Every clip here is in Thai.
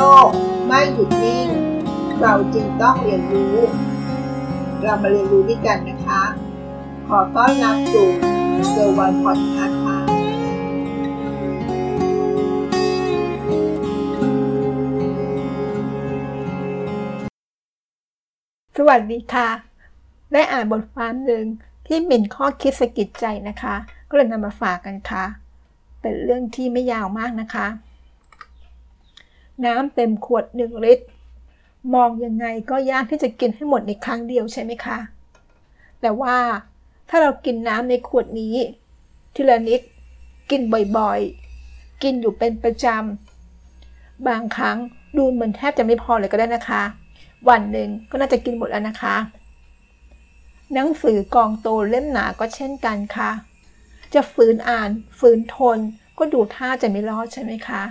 ลกไม่หยุดนิ่ง เราจึงต้องเรียนรู้ เรามาเรียนรู้ด้วยกันนะคะ ขอต้อนรับสู่เซอร์วันพอดคาส์ค่ะสวัสดีค่ะ ได้อ่านบทความหนึ่งที่เป็นข้อคิดสะกิดใจนะคะ ก็เลยนำมาฝากกันค่ะ เป็นเรื่องที่ไม่ยาวมากนะคะ น้ำเต็มขวดหนึ่งลิตร มองยังไงก็ยากที่จะกินให้หมดในครั้งเดียวใช่ไหมคะ แต่ว่าถ้าเรากินน้ำในขวดนี้ ทีละนิด กินบ่อยๆ กินอยู่เป็นประจำ บางครั้งดูเหมือนแทบจะไม่พอเลยก็ได้นะคะ วันหนึ่งก็น่าจะกินหมดแล้วนะคะ หนังสือกองโตเล่มหนาก็เช่นกันค่ะ จะฝืนอ่านฝืนทนก็ดูท่าจะไม่รอดใช่ไหมคะ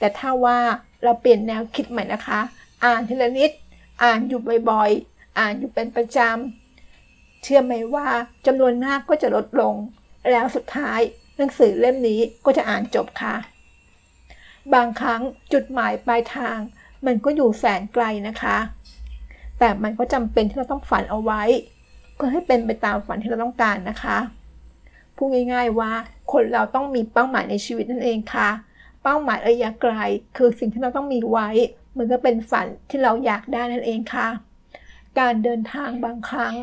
แต่ถ้าว่าเราเปลี่ยนแนวคิดใหม่นะคะ อ่านทีละนิด อ่านอยู่บ่อยๆ อ่านอยู่เป็นประจำ เชื่อไหมว่าจำนวนหน้าก็จะลดลง แล้วสุดท้ายหนังสือเล่มนี้ก็จะอ่านจบค่ะ บางครั้งจุดหมายปลายทาง มันก็อยู่แสนไกลนะคะ แต่มันก็จำเป็นที่เราต้องฝันเอาไว้ เพื่อให้เป็นไปตามฝันที่เราต้องการนะคะ พูดง่าย ๆว่าคนเราต้องมีเป้าหมายในชีวิตนั่นเองค่ะ เป้าหมายระยะไกล คือสิ่งที่เราต้องมีไว้ มันก็เป็นฝันที่เราอยากได้นั่นเองค่ะ การเดินทางบางครั้ง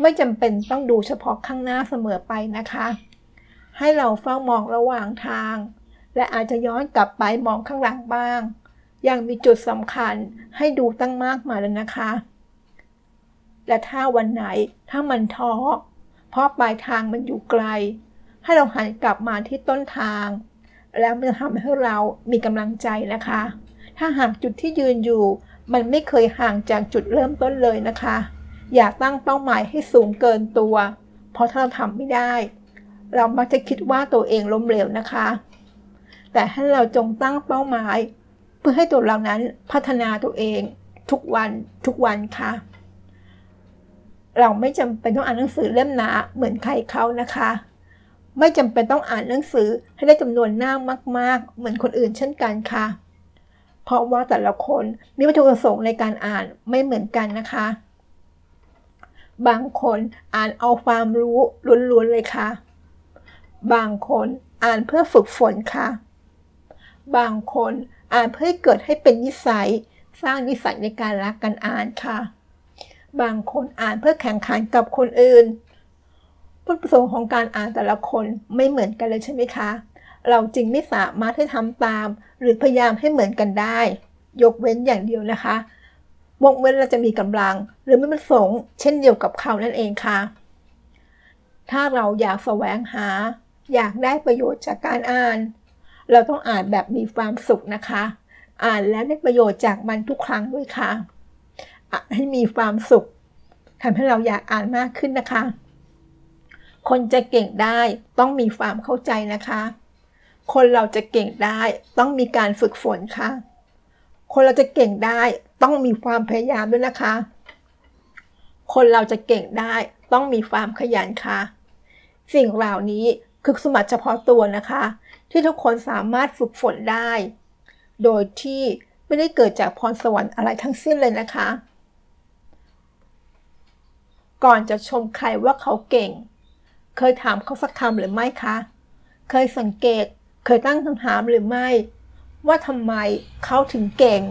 ไม่จำเป็นต้องดูเฉพาะข้างหน้าเสมอไปนะคะ ให้เราเฝ้ามองระหว่างทาง และอาจจะย้อนกลับไปมองข้างหลังบ้าง ยังมีจุดสำคัญให้ดูตั้งมากมายเลยนะคะ และถ้าวันไหนถ้ามันท้อเพราะปลายทางมันอยู่ไกล ให้เราหันกลับมาที่ต้นทาง แล้วมันจะทำให้เรามีกำลังใจนะคะ ถ้าหากจุดที่ยืนอยู่ มันไม่เคยห่างจากจุดเริ่มต้นเลยนะคะ อย่าตั้งเป้าหมายให้สูงเกินตัว เพราะถ้าเราทำไม่ได้ เรามักจะคิดว่าตัวเองล้มเหลวนะคะ แต่ให้เราจงตั้งเป้าหมาย เพื่อให้ตัวเรานั้นพัฒนาตัวเองทุกวันทุกวันค่ะ เราไม่จำเป็นต้องอ่านหนังสือเล่มหนาเหมือนใครเขานะคะ ไม่จำเป็นต้องอ่านหนังสือให้ได้จำนวนหน้ามาก ๆ เหมือนคนอื่นเช่นกันค่ะ เพราะว่าแต่ละคนมีวัตถุประสงค์ในการอ่านไม่เหมือนกันนะคะ บางคนอ่านเอาความรู้ล้วนๆเลยค่ะ บางคนอ่านเพื่อฝึกฝนค่ะ บางคนอ่านเพื่อให้เกิดให้เป็นนิสัย สร้างนิสัยในการรักการอ่านค่ะ บางคนอ่านเพื่อแข่งขันกับคนอื่น จุดประสงค์ของการอ่านแต่ละคนไม่เหมือนกันเลยใช่ไหมคะ เราจึงไม่สามารถที่ทำตาม หรือพยายามให้เหมือนกันได้ ยกเว้นอย่างเดียวนะคะวกเว้นเราจะมีกำลัง หรือไม่ประสงค์เช่นเดียวกับเขานั่นเองค่ะ ถ้าเราอยากแสวงหา อยากได้ประโยชน์จากการอ่าน เราต้องอ่านแบบมีความสุขนะคะ อ่านแล้วได้ประโยชน์จากมันทุกครั้งด้วยค่ะอ่านให้มีความสุขทำให้เราอยากอ่านมากขึ้นนะคะ คนจะเก่งได้ต้องมีความเข้าใจนะคะ คนเราจะเก่งได้ต้องมีการฝึกฝนค่ะ คนเราจะเก่งได้ต้องมีความพยายามด้วยนะคะ คนเราจะเก่งได้ต้องมีความขยันค่ะ สิ่งเหล่านี้คือสมบัติเฉพาะตัวนะคะ ที่ทุกคนสามารถฝึกฝนได้ โดยที่ไม่ได้เกิดจากพรสวรรค์อะไรทั้งสิ้นเลยนะคะ ก่อนจะชมใครว่าเขาเก่ง เคยถามเขาสักคำหรือไม่คะ เคยสังเกต เคยตั้งคำถามหรือไม่ ว่าทำไมเขาถึงเก่ง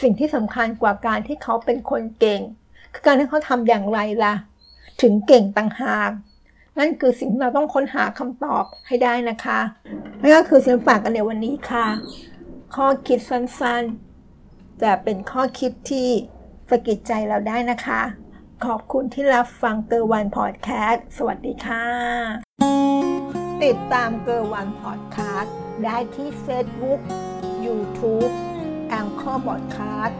สิ่งที่สำคัญกว่าการที่เขาเป็นคนเก่ง คือการที่เขาทำอย่างไรล่ะ ถึงเก่งต่างหาก นั่นคือสิ่งที่เราต้องค้นหาคำตอบให้ได้นะคะนั่นก็คือสิ่งฝากกันในวันนี้ค่ะ ข้อคิดสั้นๆ แต่เป็นข้อคิดที่สะกิดใจเราได้นะคะ ขอบคุณที่รับฟังเกอร์วันพอดแคสต์สวัสดีค่ะ ติดตามเกอร์วันพอดแคสต์ได้ที่ Facebook YouTube แองเกอร์บอดแคสต์